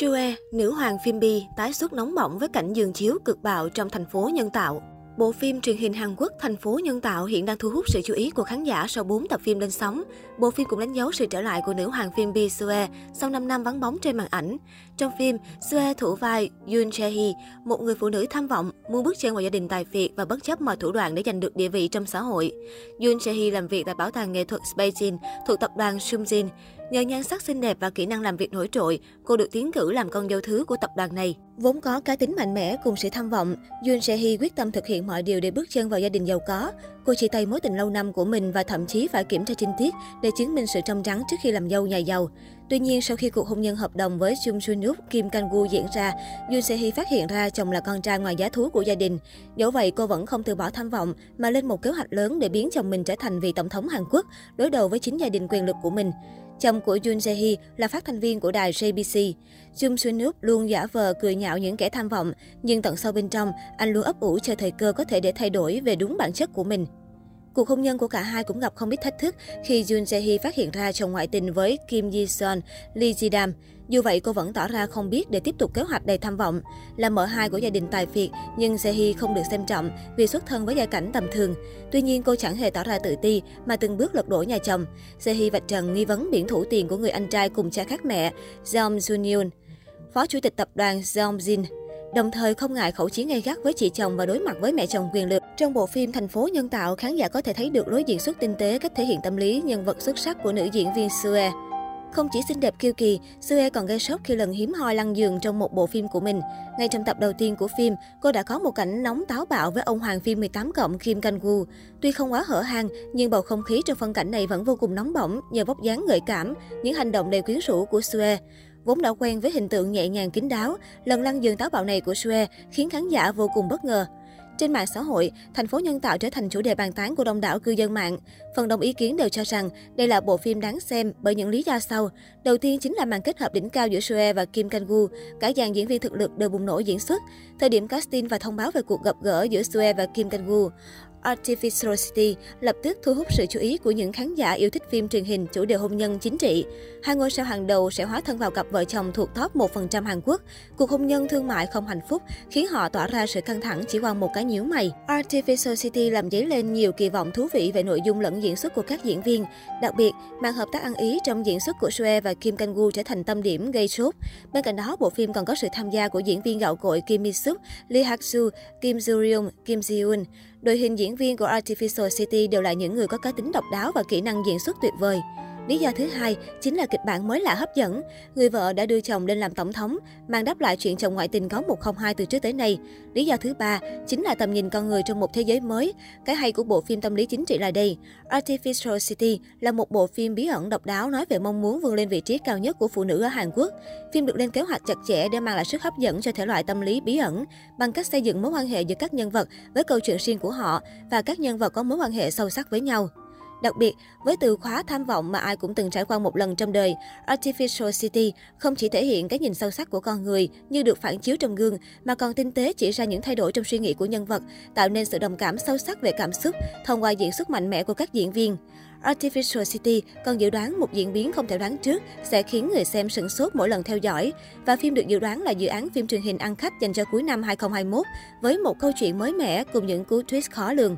Shue, nữ hoàng phim Bi, tái xuất nóng bỏng với cảnh giường chiếu cực bạo trong thành phố nhân tạo. Bộ phim truyền hình Hàn Quốc Thành phố Nhân tạo hiện đang thu hút sự chú ý của khán giả sau 4 tập phim lên sóng. Bộ phim cũng đánh dấu sự trở lại của nữ hoàng phim Bi Sue sau 5 năm vắng bóng trên màn ảnh. Trong phim, Sue thủ vai Yoon Jae-hee, một người phụ nữ tham vọng, muốn bước chân vào gia đình tài phiệt và bất chấp mọi thủ đoạn để giành được địa vị trong xã hội. Yoon Jae-hee làm việc tại bảo tàng nghệ thuật Beijing thuộc tập đoàn Sumjin. Nhờ nhan sắc xinh đẹp và kỹ năng làm việc nổi trội, cô được tiến cử làm con dâu thứ của tập đoàn này. Vốn có cá tính mạnh mẽ cùng sự tham vọng, Yoon Se-hee quyết tâm thực hiện mọi điều để bước chân vào gia đình giàu có. Cô chia tay mối tình lâu năm của mình và thậm chí phải kiểm tra chi tiết để chứng minh sự trong trắng trước khi làm dâu nhà giàu. Tuy nhiên, sau khi cuộc hôn nhân hợp đồng với Jung Sun Yup, Kim Kang-gu diễn ra, Yoon Se-hee phát hiện ra chồng là con trai ngoài giá thú của gia đình. Dẫu vậy, cô vẫn không từ bỏ tham vọng mà lên một kế hoạch lớn để biến chồng mình trở thành vị tổng thống Hàn Quốc, đối đầu với chính gia đình quyền lực của mình. Chồng của Jun Jae-hee là phát thanh viên của đài JBC. Jung Sun-wook luôn giả vờ cười nhạo những kẻ tham vọng, nhưng tận sâu bên trong, anh luôn ấp ủ chờ thời cơ có thể để thay đổi về đúng bản chất của mình. Cuộc hôn nhân của cả hai cũng gặp không ít thách thức khi Jun Jae-hee phát hiện ra chồng ngoại tình với Kim Ji-sun, Lee Ji-dam. Dù vậy, cô vẫn tỏ ra không biết để tiếp tục kế hoạch đầy tham vọng. Là mợ hai của gia đình tài phiệt, nhưng Jae-hee không được xem trọng vì xuất thân với gia cảnh tầm thường. Tuy nhiên, cô chẳng hề tỏ ra tự ti mà từng bước lật đổ nhà chồng. Jae-hee vạch trần nghi vấn biển thủ tiền của người anh trai cùng cha khác mẹ, Jeong Jun-yoon. Phó chủ tịch tập đoàn Jeong Jin đồng thời không ngại khẩu chiến gay gắt với chị chồng và đối mặt với mẹ chồng quyền lực. Trong bộ phim Thành phố nhân tạo, khán giả có thể thấy được lối diễn xuất tinh tế, cách thể hiện tâm lý, nhân vật xuất sắc của nữ diễn viên Sue. Không chỉ xinh đẹp kiêu kỳ, Sue còn gây sốc khi lần hiếm hoi lăn giường trong một bộ phim của mình. Ngay trong tập đầu tiên của phim, cô đã có một cảnh nóng táo bạo với ông hoàng phim 18 cộng Kim Kang Woo. Tuy không quá hở hang, nhưng bầu không khí trong phân cảnh này vẫn vô cùng nóng bỏng nhờ vóc dáng gợi cảm, những hành động đầy quyến rũ của Sue. Vốn đã quen với hình tượng nhẹ nhàng kín đáo, lần lăn giường táo bạo này của Sue khiến khán giả vô cùng bất ngờ. Trên mạng xã hội, thành phố nhân tạo trở thành chủ đề bàn tán của đông đảo cư dân mạng. Phần đông ý kiến đều cho rằng đây là bộ phim đáng xem bởi những lý do sau. Đầu tiên chính là màn kết hợp đỉnh cao giữa Sue và Kim Kang-gu. Cả dàn diễn viên thực lực đều bùng nổ diễn xuất. Thời điểm casting và thông báo về cuộc gặp gỡ giữa Sue và Kim Kang-gu, Artificial City lập tức thu hút sự chú ý của những khán giả yêu thích phim truyền hình chủ đề hôn nhân chính trị. Hai ngôi sao hàng đầu sẽ hóa thân vào cặp vợ chồng thuộc top 1% Hàn Quốc. Cuộc hôn nhân thương mại không hạnh phúc khiến họ tỏa ra sự căng thẳng chỉ qua một cái nhíu mày. Artificial City làm dấy lên nhiều kỳ vọng thú vị về nội dung lẫn diễn xuất của các diễn viên. Đặc biệt, màn hợp tác ăn ý trong diễn xuất của Sue và Kim Kang-gu trở thành tâm điểm gây sốt. Bên cạnh đó, bộ phim còn có sự tham gia của diễn viên gạo cội Kim Mi-suk, Lee Hak-soo, Kim Joo-ryung, Kim Ji-eun. Đội hình diễn viên của Artificial City đều là những người có cá tính độc đáo và kỹ năng diễn xuất tuyệt vời. Lý do thứ hai chính là kịch bản mới lạ hấp dẫn. Người vợ đã đưa chồng lên làm tổng thống, mang đáp lại chuyện chồng ngoại tình có 102 từ trước tới nay. Lý do thứ ba chính là tầm nhìn con người trong một thế giới mới. Cái hay của bộ phim tâm lý chính trị là đây. Artificial City là một bộ phim bí ẩn độc đáo nói về mong muốn vươn lên vị trí cao nhất của phụ nữ ở Hàn Quốc. Phim được lên kế hoạch chặt chẽ để mang lại sức hấp dẫn cho thể loại tâm lý bí ẩn bằng cách xây dựng mối quan hệ giữa các nhân vật với câu chuyện riêng của họ và các nhân vật có mối quan hệ sâu sắc với nhau. Đặc biệt, với từ khóa tham vọng mà ai cũng từng trải qua một lần trong đời, Artificial City không chỉ thể hiện cái nhìn sâu sắc của con người như được phản chiếu trong gương, mà còn tinh tế chỉ ra những thay đổi trong suy nghĩ của nhân vật, tạo nên sự đồng cảm sâu sắc về cảm xúc thông qua diễn xuất mạnh mẽ của các diễn viên. Artificial City còn dự đoán một diễn biến không thể đoán trước sẽ khiến người xem sửng sốt mỗi lần theo dõi. Và phim được dự đoán là dự án phim truyền hình ăn khách dành cho cuối năm 2021 với một câu chuyện mới mẻ cùng những cú twist khó lường.